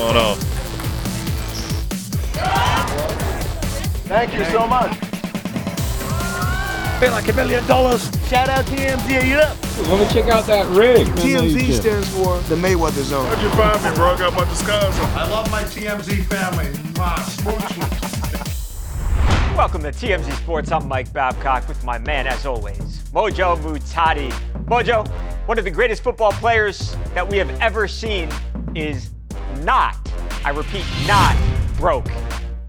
going on. Thank you so much. Pay like a million dollars. Shout out TMZ, are you up? Let me check out that rig. TMZ stands for the Mayweather Zone. How'd you find me, bro? I got my disguise on. I love my TMZ family. My smooches. Welcome to TMZ Sports. I'm Mike Babcock with my man, as always, Mojo Muhtadi. Mojo, one of the greatest football players that we have ever seen is not, I repeat, not broke.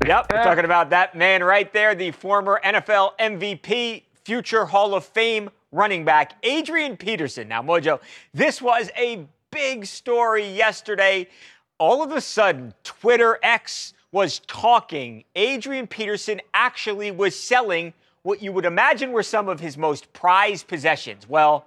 Yep, talking about that man right there, the former NFL MVP, future Hall of Fame running back, Adrian Peterson. Now, Mojo, this was a big story yesterday. All of a sudden, Twitter X was talking. Adrian Peterson actually was selling what you would imagine were some of his most prized possessions. Well,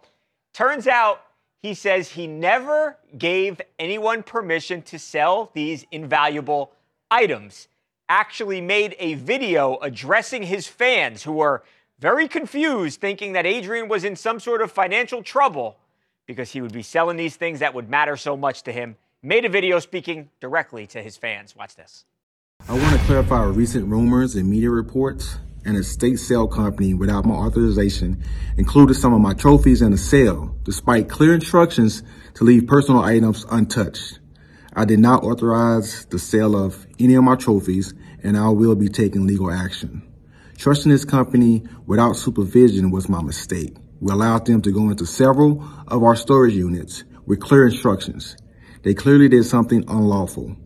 turns out he says he never gave anyone permission to sell these invaluable items. Actually, made a video addressing his fans who were very confused, thinking that Adrian was in some sort of financial trouble because he would be selling these things that would matter so much to him. Made a video speaking directly to his fans. Watch this. I want to clarify recent rumors and media reports. An estate sale company without my authorization included some of my trophies in the sale, despite clear instructions to leave personal items untouched. I did not authorize the sale of any of my trophies, and I will be taking legal action. Trusting this company without supervision was my mistake. We allowed them to go into several of our storage units with clear instructions. They clearly did something unlawful.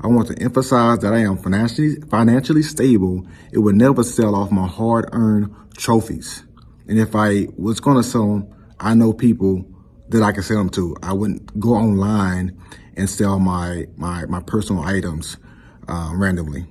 I want to emphasize that I am financially, financially stable. It would never sell off my hard earned trophies. And if I was going to sell them, I know people that I can sell them to. I wouldn't go online and sell my, my, my personal items uh, randomly.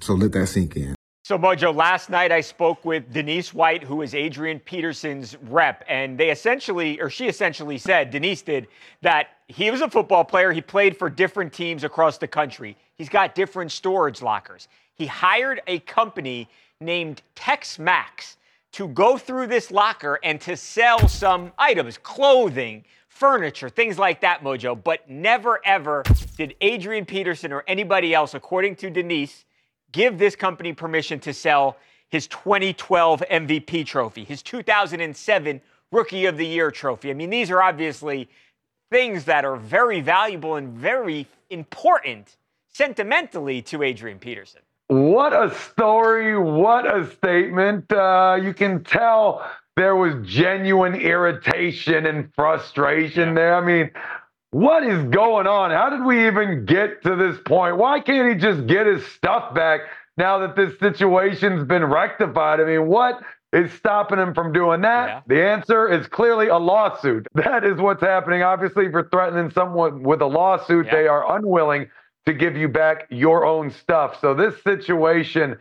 So let that sink in. So, Mojo, last night I spoke with Denise White, who is Adrian Peterson's rep, and they essentially, or she essentially said, Denise did, that he was a football player. He played for different teams across the country. He's got different storage lockers. He hired a company named Tex Max to go through this locker and to sell some items, clothing, furniture, things like that, Mojo. But never, ever did Adrian Peterson or anybody else, according to Denise, give this company permission to sell his 2012 MVP trophy, his 2007 Rookie of the Year trophy. I mean, these are obviously things that are very valuable and very important sentimentally to Adrian Peterson. What a story. What a statement. Uh, you can tell there was genuine irritation and frustration yeah. there. I mean, what is going on? How did we even get to this point? Why can't he just get his stuff back now that this situation's been rectified? I mean, what is stopping him from doing that? Yeah. The answer is clearly a lawsuit. That is what's happening. Obviously, for threatening someone with a lawsuit, yeah. they are unwilling to give you back your own stuff. So this situation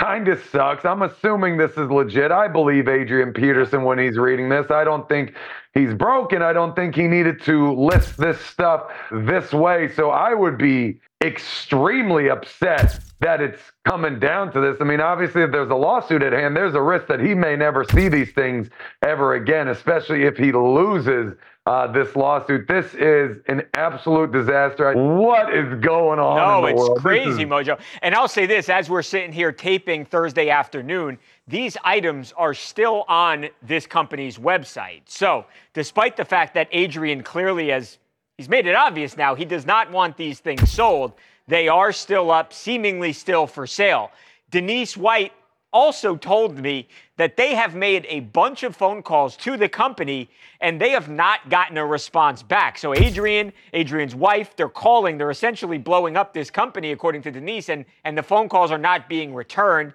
kind of sucks. I'm assuming this is legit. I believe Adrian Peterson when he's reading this. I don't think he's broken. I don't think he needed to list this stuff this way. So I would be extremely upset that it's coming down to this. I mean, obviously, if there's a lawsuit at hand, there's a risk that he may never see these things ever again, especially if he loses uh, this lawsuit. This is an absolute disaster. What is going on? No, it's world? crazy, is- Mojo. And I'll say this as we're sitting here taping Thursday afternoon, these items are still on this company's website. So, despite the fact that Adrian clearly has he's made it obvious now he does not want these things sold, they are still up, seemingly still for sale. Denise White also told me that they have made a bunch of phone calls to the company and they have not gotten a response back. So Adrian, Adrian's wife, they're calling, they're essentially blowing up this company according to Denise and and the phone calls are not being returned.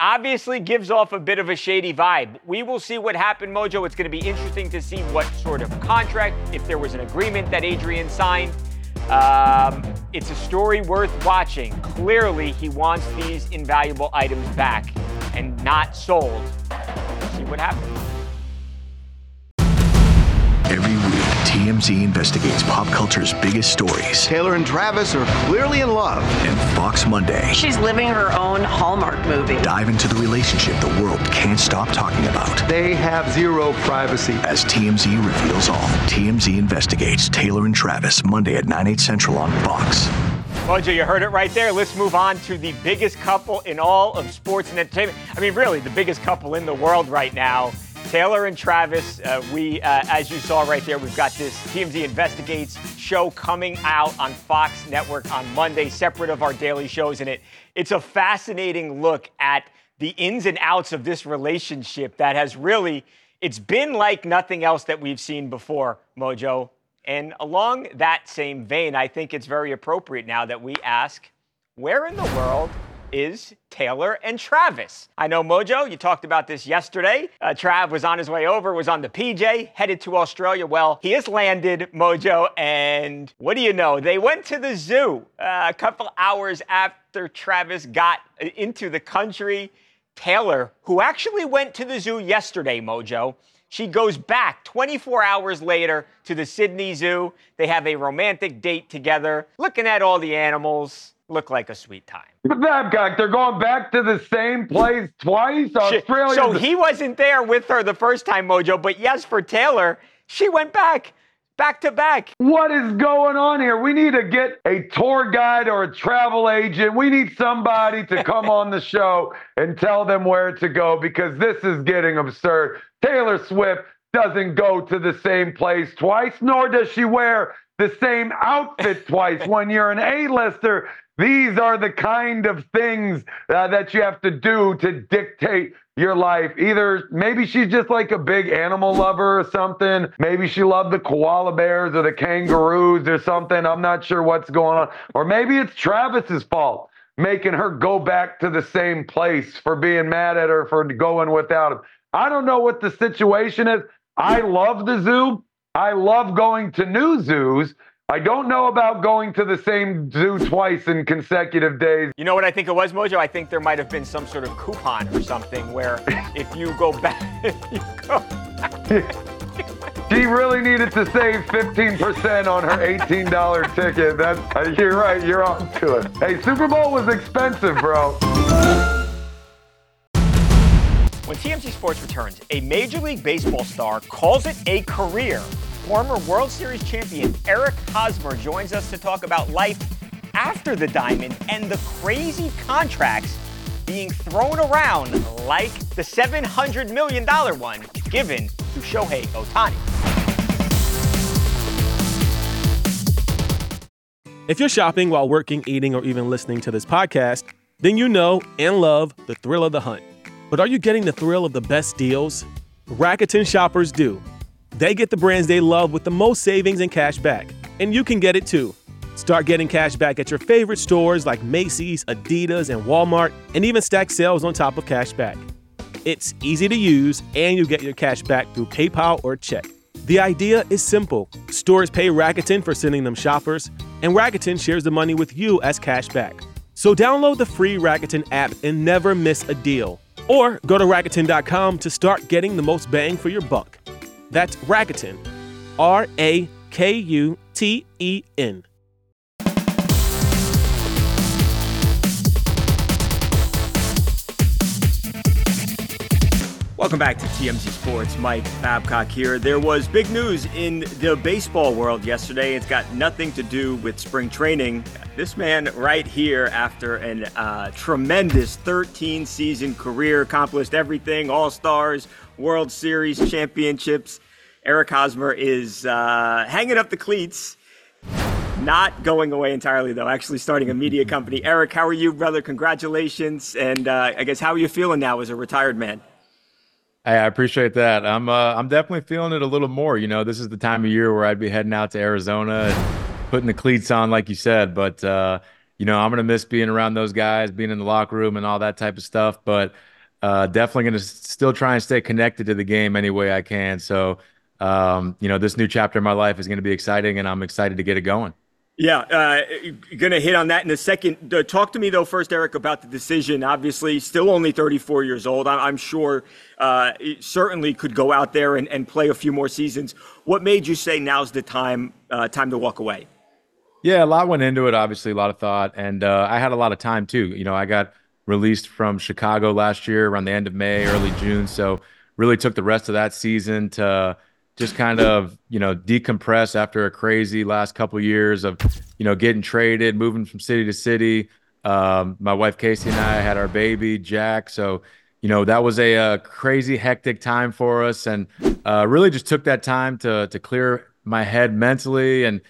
Obviously gives off a bit of a shady vibe. We will see what happened, Mojo. It's going to be interesting to see what sort of contract, if there was an agreement that Adrian signed. Um, it's a story worth watching. Clearly, he wants these invaluable items back and not sold. Let's see what happens. Every week, TMZ investigates pop culture's biggest stories. Taylor and Travis are clearly in love. And Fox Monday. She's living her own Hallmark movie. Dive into the relationship the world can't stop talking about. They have zero privacy. As TMZ reveals all, TMZ investigates Taylor and Travis Monday at 9, 8 central on Fox. Mojo, you heard it right there. Let's move on to the biggest couple in all of sports and entertainment. I mean, really, the biggest couple in the world right now. Taylor and Travis, uh, we, uh, as you saw right there, we've got this TMZ Investigates show coming out on Fox Network on Monday, separate of our daily shows. And it, it's a fascinating look at the ins and outs of this relationship that has really, it's been like nothing else that we've seen before, Mojo. And along that same vein, I think it's very appropriate now that we ask, where in the world is Taylor and Travis. I know Mojo, you talked about this yesterday. Uh, Trav was on his way over, was on the PJ, headed to Australia. Well, he has landed, Mojo, and what do you know? They went to the zoo uh, a couple hours after Travis got into the country. Taylor, who actually went to the zoo yesterday, Mojo, she goes back 24 hours later to the Sydney Zoo. They have a romantic date together, looking at all the animals. Look like a sweet time. But Babcock, they're going back to the same place twice. Australia. So he wasn't there with her the first time, Mojo. But yes, for Taylor, she went back back to back. What is going on here? We need to get a tour guide or a travel agent. We need somebody to come on the show and tell them where to go because this is getting absurd. Taylor Swift doesn't go to the same place twice, nor does she wear the same outfit twice. When you're an A-lister, these are the kind of things uh, that you have to do to dictate your life. Either maybe she's just like a big animal lover or something. Maybe she loved the koala bears or the kangaroos or something. I'm not sure what's going on. Or maybe it's Travis's fault making her go back to the same place for being mad at her for going without him. I don't know what the situation is. I love the zoo. I love going to new zoos. I don't know about going to the same zoo twice in consecutive days. You know what I think it was, Mojo? I think there might have been some sort of coupon or something where if you go back, if you go She really needed to save 15% on her $18 ticket. That's uh, you're right, you're on to it. Hey, Super Bowl was expensive, bro. When TMZ Sports returns, a Major League Baseball star calls it a career former World Series champion Eric Hosmer joins us to talk about life after the diamond and the crazy contracts being thrown around like the $700 million one given to Shohei Ohtani. If you're shopping while working, eating, or even listening to this podcast, then you know and love the thrill of the hunt. But are you getting the thrill of the best deals? Rakuten shoppers do. They get the brands they love with the most savings and cash back. And you can get it too. Start getting cash back at your favorite stores like Macy's, Adidas, and Walmart, and even stack sales on top of cash back. It's easy to use, and you get your cash back through PayPal or check. The idea is simple stores pay Rakuten for sending them shoppers, and Rakuten shares the money with you as cash back. So download the free Rakuten app and never miss a deal. Or go to Rakuten.com to start getting the most bang for your buck. That's Rakuten. R A K U T E N. Welcome back to TMZ Sports. Mike Babcock here. There was big news in the baseball world yesterday. It's got nothing to do with spring training. This man right here, after a uh, tremendous 13 season career, accomplished everything All Stars, World Series, championships. Eric Hosmer is uh, hanging up the cleats. Not going away entirely, though, actually starting a media company. Eric, how are you, brother? Congratulations. And uh, I guess, how are you feeling now as a retired man? Hey, I appreciate that. I'm uh, I'm definitely feeling it a little more. You know, this is the time of year where I'd be heading out to Arizona and putting the cleats on, like you said. But uh, you know, I'm gonna miss being around those guys, being in the locker room, and all that type of stuff. But uh, definitely gonna still try and stay connected to the game any way I can. So, um, you know, this new chapter in my life is gonna be exciting, and I'm excited to get it going. Yeah, uh, going to hit on that in a second. Uh, talk to me, though, first, Eric, about the decision. Obviously, still only 34 years old. I- am sure uh, certainly could go out there and, and, play a few more seasons. What made you say now's the time uh, time to walk away? Yeah, a lot went into it. Obviously, a lot of thought, and uh, I had a lot of time too. You know, I got released from Chicago last year around the end of May, early June, so really took the rest of that season to just kind of you know decompress after a crazy last couple years of you know getting traded, moving from city to city. Um, my wife Casey and I had our baby Jack, so you know that was a, a crazy hectic time for us, and uh, really just took that time to to clear my head mentally and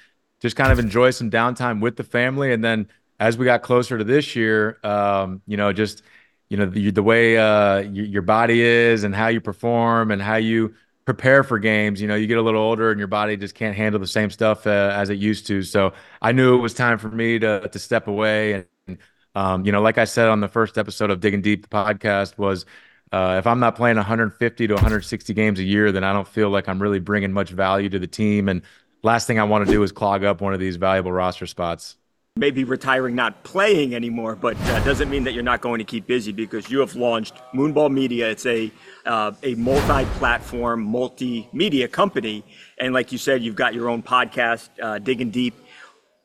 just kind of enjoy some downtime with the family. And then as we got closer to this year, um, you know, just you know the, the way uh, your body is and how you perform and how you prepare for games. You know, you get a little older and your body just can't handle the same stuff uh, as it used to. So I knew it was time for me to to step away. And um, you know, like I said on the first episode of Digging Deep, the podcast was. Uh, if I'm not playing 150 to 160 games a year, then I don't feel like I'm really bringing much value to the team. And last thing I want to do is clog up one of these valuable roster spots maybe retiring not playing anymore, but uh, doesn't mean that you're not going to keep busy because you have launched Moonball Media. It's a uh, a multi-platform, multimedia company, and like you said, you've got your own podcast, uh, Digging Deep.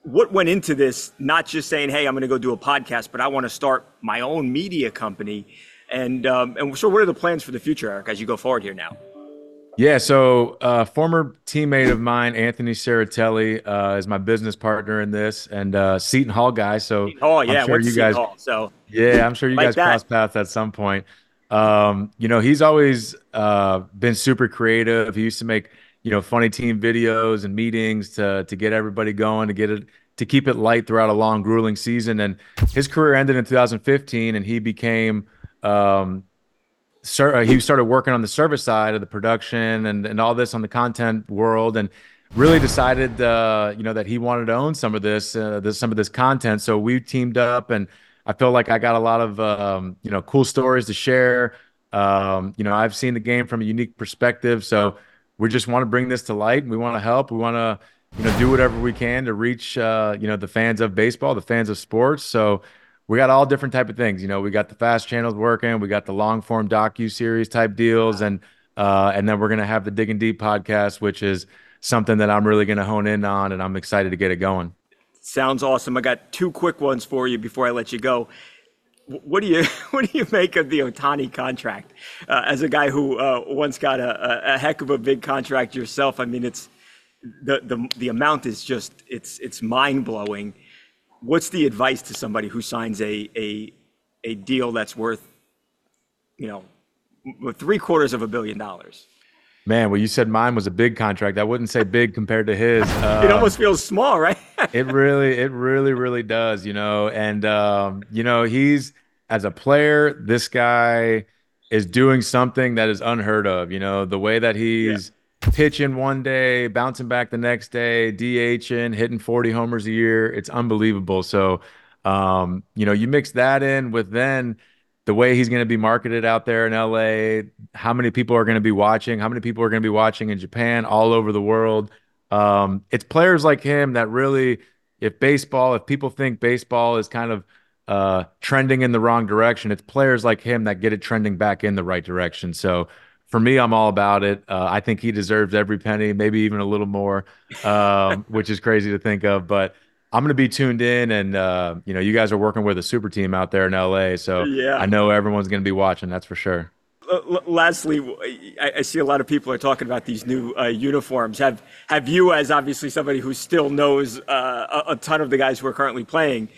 What went into this? Not just saying, "Hey, I'm going to go do a podcast," but I want to start my own media company. And um, and so, what are the plans for the future, Eric, as you go forward here now? Yeah, so uh, former teammate of mine, Anthony Seratelli, uh, is my business partner in this, and uh, Seton Hall guy. So, oh yeah, I'm sure you guys. Hall, so yeah, I'm sure you like guys that. cross paths at some point. Um, you know, he's always uh, been super creative. He used to make you know funny team videos and meetings to to get everybody going, to get it to keep it light throughout a long, grueling season. And his career ended in 2015, and he became um, uh, he started working on the service side of the production and, and all this on the content world and really decided uh, you know that he wanted to own some of this, uh, this some of this content. So we teamed up and i feel like i got a lot of um, you know cool stories to share. Um, you know i've seen the game from a unique perspective. So we just want to bring this to light. We want to help. We want to you know do whatever we can to reach uh, you know the fans of baseball the fans of sports. So we got all different type of things. You know, we got the fast channels working, we got the long form docu series type deals, and uh, and then we're gonna have the Digging Deep podcast, which is something that I'm really gonna hone in on, and I'm excited to get it going. Sounds awesome. I got two quick ones for you before I let you go. What do you what do you make of the Ohtani contract? Uh, as a guy who uh, once got a, a heck of a big contract yourself, I mean, it's the the the amount is just it's it's mind blowing what's the advice to somebody who signs a a a deal that's worth, you know, three quarters of a billion dollars? Man, well, you said mine was a big contract. I wouldn't say big compared to his. Uh, it almost feels small, right? it really, it really, really does. You know, and um, you know, he's as a player, this guy is doing something that is unheard of. You know, the way that he's. Yeah pitching one day, bouncing back the next day, DHing, hitting 40 homers a year. It's unbelievable. So, um, you know, you mix that in with then the way he's going to be marketed out there in LA, how many people are going to be watching, how many people are going to be watching in Japan, all over the world. Um, it's players like him that really, if baseball, if people think baseball is kind of uh, trending in the wrong direction, it's players like him that get it trending back in the right direction. So, for me, I'm all about it. Uh, I think he deserves every penny, maybe even a little more, um, which is crazy to think of. But I'm going to be tuned in, and uh, you know, you guys are working with a super team out there in LA, so yeah. I know everyone's going to be watching. That's for sure. lastly, I, I, see a lot of people are talking about these new uh, uniforms. Have have you, as obviously somebody who still knows uh, a, a ton of the guys who are currently playing,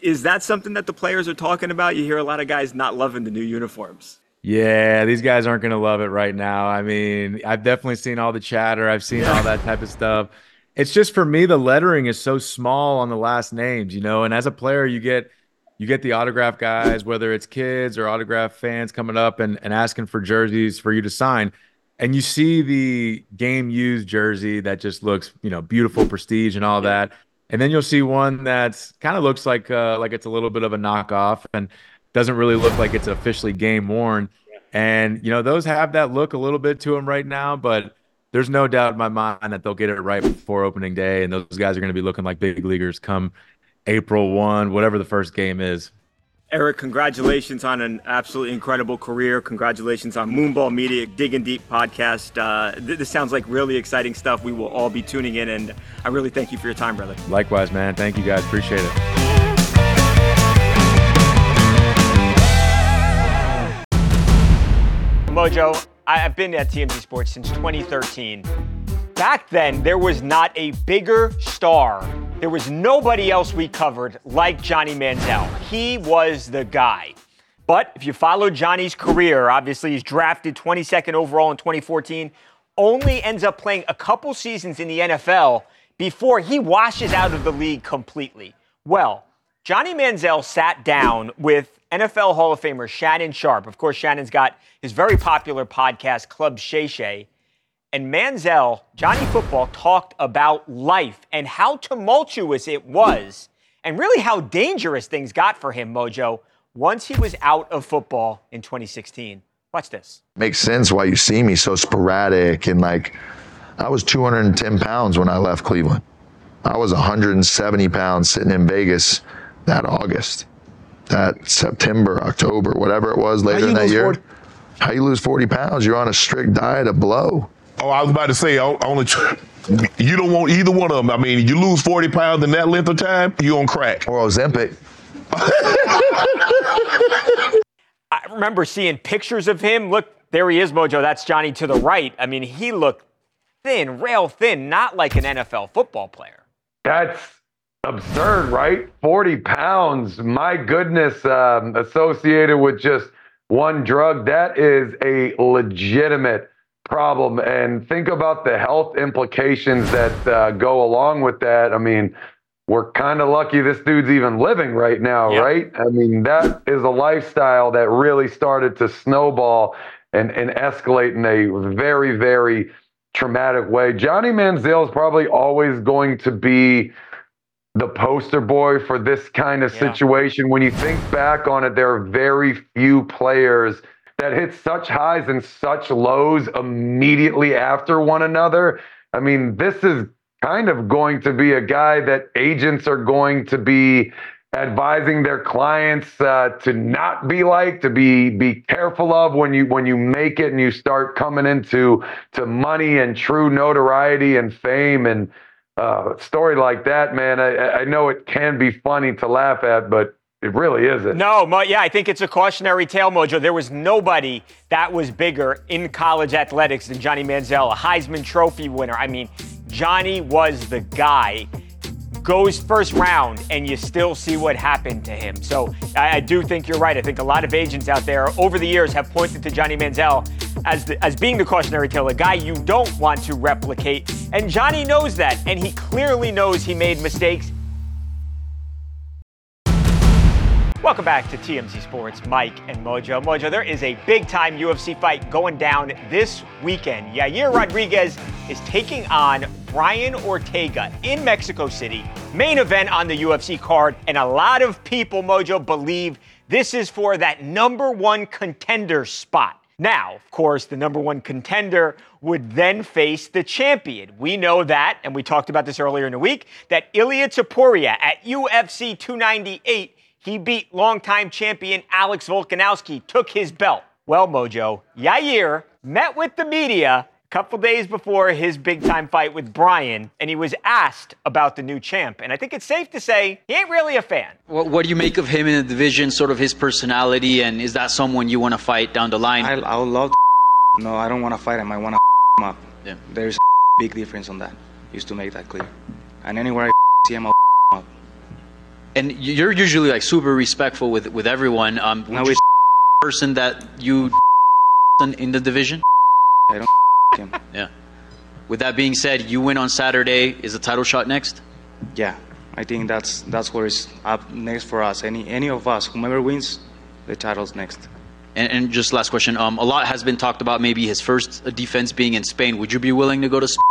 is that something that the players are talking about? You hear a lot of guys not loving the new uniforms. Yeah, these guys aren't going to love it right now. I mean, I've definitely seen all the chatter, I've seen all that type of stuff. It's just for me, the lettering is so small on the last names, you know. And as a player, you get you get the autograph guys, whether it's kids or autograph fans coming up and, and asking for jerseys for you to sign. And you see the game used jersey that just looks, you know, beautiful, prestige, and all that. And then you'll see one that's kind of looks like uh, like it's a little bit of a knockoff. And doesn't really look like it's officially game worn. And you know, those have that look a little bit to them right now, but there's no doubt in my mind that they'll get it right before opening day, and those guys are going to be looking like big leaguers come April one, whatever the first game is. Eric, congratulations on an absolutely incredible career. Congratulations on Moonball Media Digging Deep podcast. Uh, th- this sounds like really exciting stuff. We will all be tuning in, and I really thank you for your time, brother. Likewise, man. Thank you guys. Appreciate it. Mojo, I've been at TMZ Sports since 2013. Back then, there was not a bigger star. There was nobody else we covered like Johnny Manziel. He was the guy. But if you follow Johnny's career, obviously he's drafted 22nd overall in 2014, only ends up playing a couple seasons in the NFL before he washes out of the league completely. Well, Johnny Manziel sat down with NFL Hall of Famer Shannon Sharpe. Of course, Shannon's got his very popular podcast, Club Shay Shay. And Manziel, Johnny Football, talked about life and how tumultuous it was, and really how dangerous things got for him, Mojo, once he was out of football in 2016. Watch this. Makes sense why you see me so sporadic and like I was 210 pounds when I left Cleveland. I was 170 pounds sitting in Vegas that August, that September, October, whatever it was later in that year. 40? How you lose 40 pounds? You're on a strict diet of blow. Oh, I was about to say, only you don't want either one of them. I mean, you lose 40 pounds in that length of time, you on crack. Or Ozempic. I remember seeing pictures of him. Look, there he is, Mojo. That's Johnny to the right. I mean, he looked thin, rail thin, not like an NFL football player. That's absurd, right? 40 pounds. My goodness, um, associated with just one drug. That is a legitimate problem. And think about the health implications that uh, go along with that. I mean, we're kind of lucky this dude's even living right now, yep. right? I mean, that is a lifestyle that really started to snowball and, and escalate in a very, very traumatic way. Johnny Manziel is probably always going to be the poster boy for this kind of yeah. situation. When you think back on it, there are very few players that hit such highs and such lows immediately after one another. I mean, this is kind of going to be a guy that agents are going to be advising their clients uh, to not be like to be be careful of when you when you make it and you start coming into to money and true notoriety and fame and uh, story like that man I, I know it can be funny to laugh at but it really isn't. No, Mo, yeah, I think it's a cautionary tale, Mojo. There was nobody that was bigger in college athletics than Johnny Manziel, a Heisman Trophy winner. I mean, Johnny was the guy goes first round and you still see what happened to him. So I, I, do think you're right. I think a lot of agents out there over the years have pointed to Johnny Manziel as, the, as being the cautionary tale, a guy you don't want to replicate. And Johnny knows that, and he clearly knows he made mistakes. Welcome back to TMZ Sports, Mike and Mojo. Mojo, there is a big time UFC fight going down this weekend. Yair Rodriguez is taking on Brian Ortega in Mexico City. Main event on the UFC card, and a lot of people, Mojo, believe this is for that number one contender spot. Now, of course, the number one contender would then face the champion. We know that, and we talked about this earlier in the week, that Ilia Topuria at UFC 298 he beat longtime champion Alex Volkanovski, took his belt. Well, Mojo, Yair met with the media couple days before his big time fight with Brian, and he was asked about the new champ. And I think it's safe to say he ain't really a fan. What, what do you make of him in the division, sort of his personality, and is that someone you want to fight down the line? I, I would love to. No, I don't want to fight him. I want to him up. Yeah. There's a big difference on that, just to make that clear. And anywhere I see him, I'll up. and you're usually like super respectful with with everyone. Um, no, which person that you in the division? I don't him. Yeah. With that being said, you win on Saturday. Is the title shot next? Yeah, I think that's that's where it's up next for us. Any any of us, whomever wins, the title's next. And, and just last question. Um, a lot has been talked about maybe his first defense being in Spain. Would you be willing to go to Spain?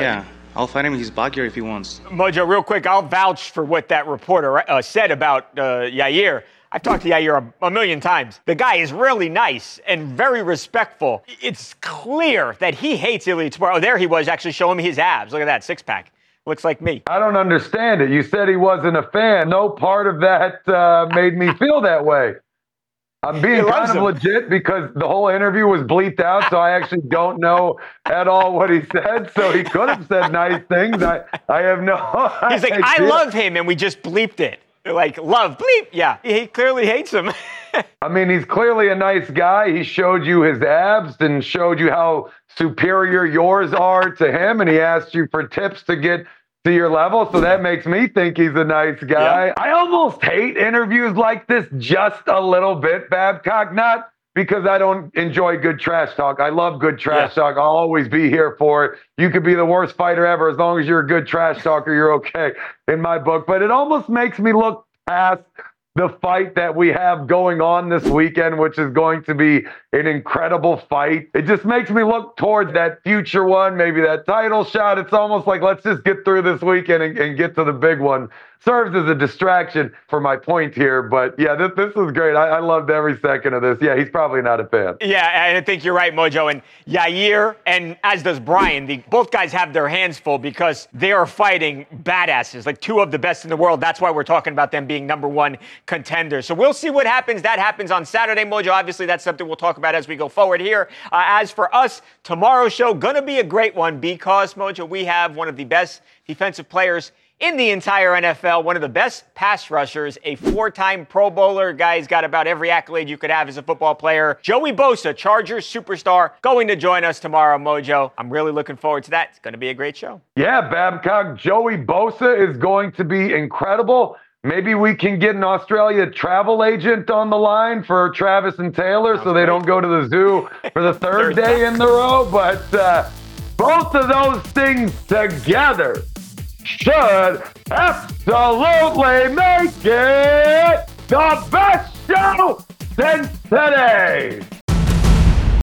Yeah, I'll fight him in his backyard if he wants. Mojo, real quick, I'll vouch for what that reporter uh, said about uh, Yair. I've talked to Yair a, a, million times. The guy is really nice and very respectful. It's clear that he hates Ilia Topuria. Oh, there he was actually showing me his abs. Look at that six pack. Looks like me. I don't understand it. You said he wasn't a fan. No part of that uh, made me feel that way. I'm being kind of him. legit because the whole interview was bleeped out, so I actually don't know at all what he said. So he could have said nice things. I, I have no. He's like, I love him, and we just bleeped it. Like love bleep. Yeah, he clearly hates him. I mean, he's clearly a nice guy. He showed you his abs and showed you how superior yours are to him, and he asked you for tips to get to your level. So that makes me think he's a nice guy. I almost hate interviews like this just a little bit, Babcock. Not because I don't enjoy good trash talk. I love good trash talk. I'll always be here for it. You could be the worst fighter ever as long as you're a good trash talker. You're okay in my book. But it almost makes me look past the fight that we have going on this weekend, which is going to be an incredible fight. It just makes me look towards that future one, maybe that title shot. It's almost like let's just get through this weekend and, and get to the big one. Serves as a distraction for my point here, but yeah, this, this is great. I, I loved every second of this. Yeah, he's probably not a fan. Yeah, I think you're right, Mojo. And Yair, and as does Brian, the, both guys have their hands full because they are fighting badasses, like two of the best in the world. That's why we're talking about them being number one contenders. So we'll see what happens. That happens on Saturday, Mojo. Obviously, that's something we'll talk about as we go forward here. Uh, as for us, tomorrow's show gonna be a great one because Mojo, we have one of the best defensive players in the entire NFL, one of the best pass rushers, a four time Pro Bowler. Guy's got about every accolade you could have as a football player. Joey Bosa, Chargers superstar, going to join us tomorrow, Mojo. I'm really looking forward to that. It's going to be a great show. Yeah, Babcock, Joey Bosa is going to be incredible. Maybe we can get an Australia travel agent on the line for Travis and Taylor so they don't go to the zoo for the third day in the row. But uh, both of those things together should absolutely make it the best show since today.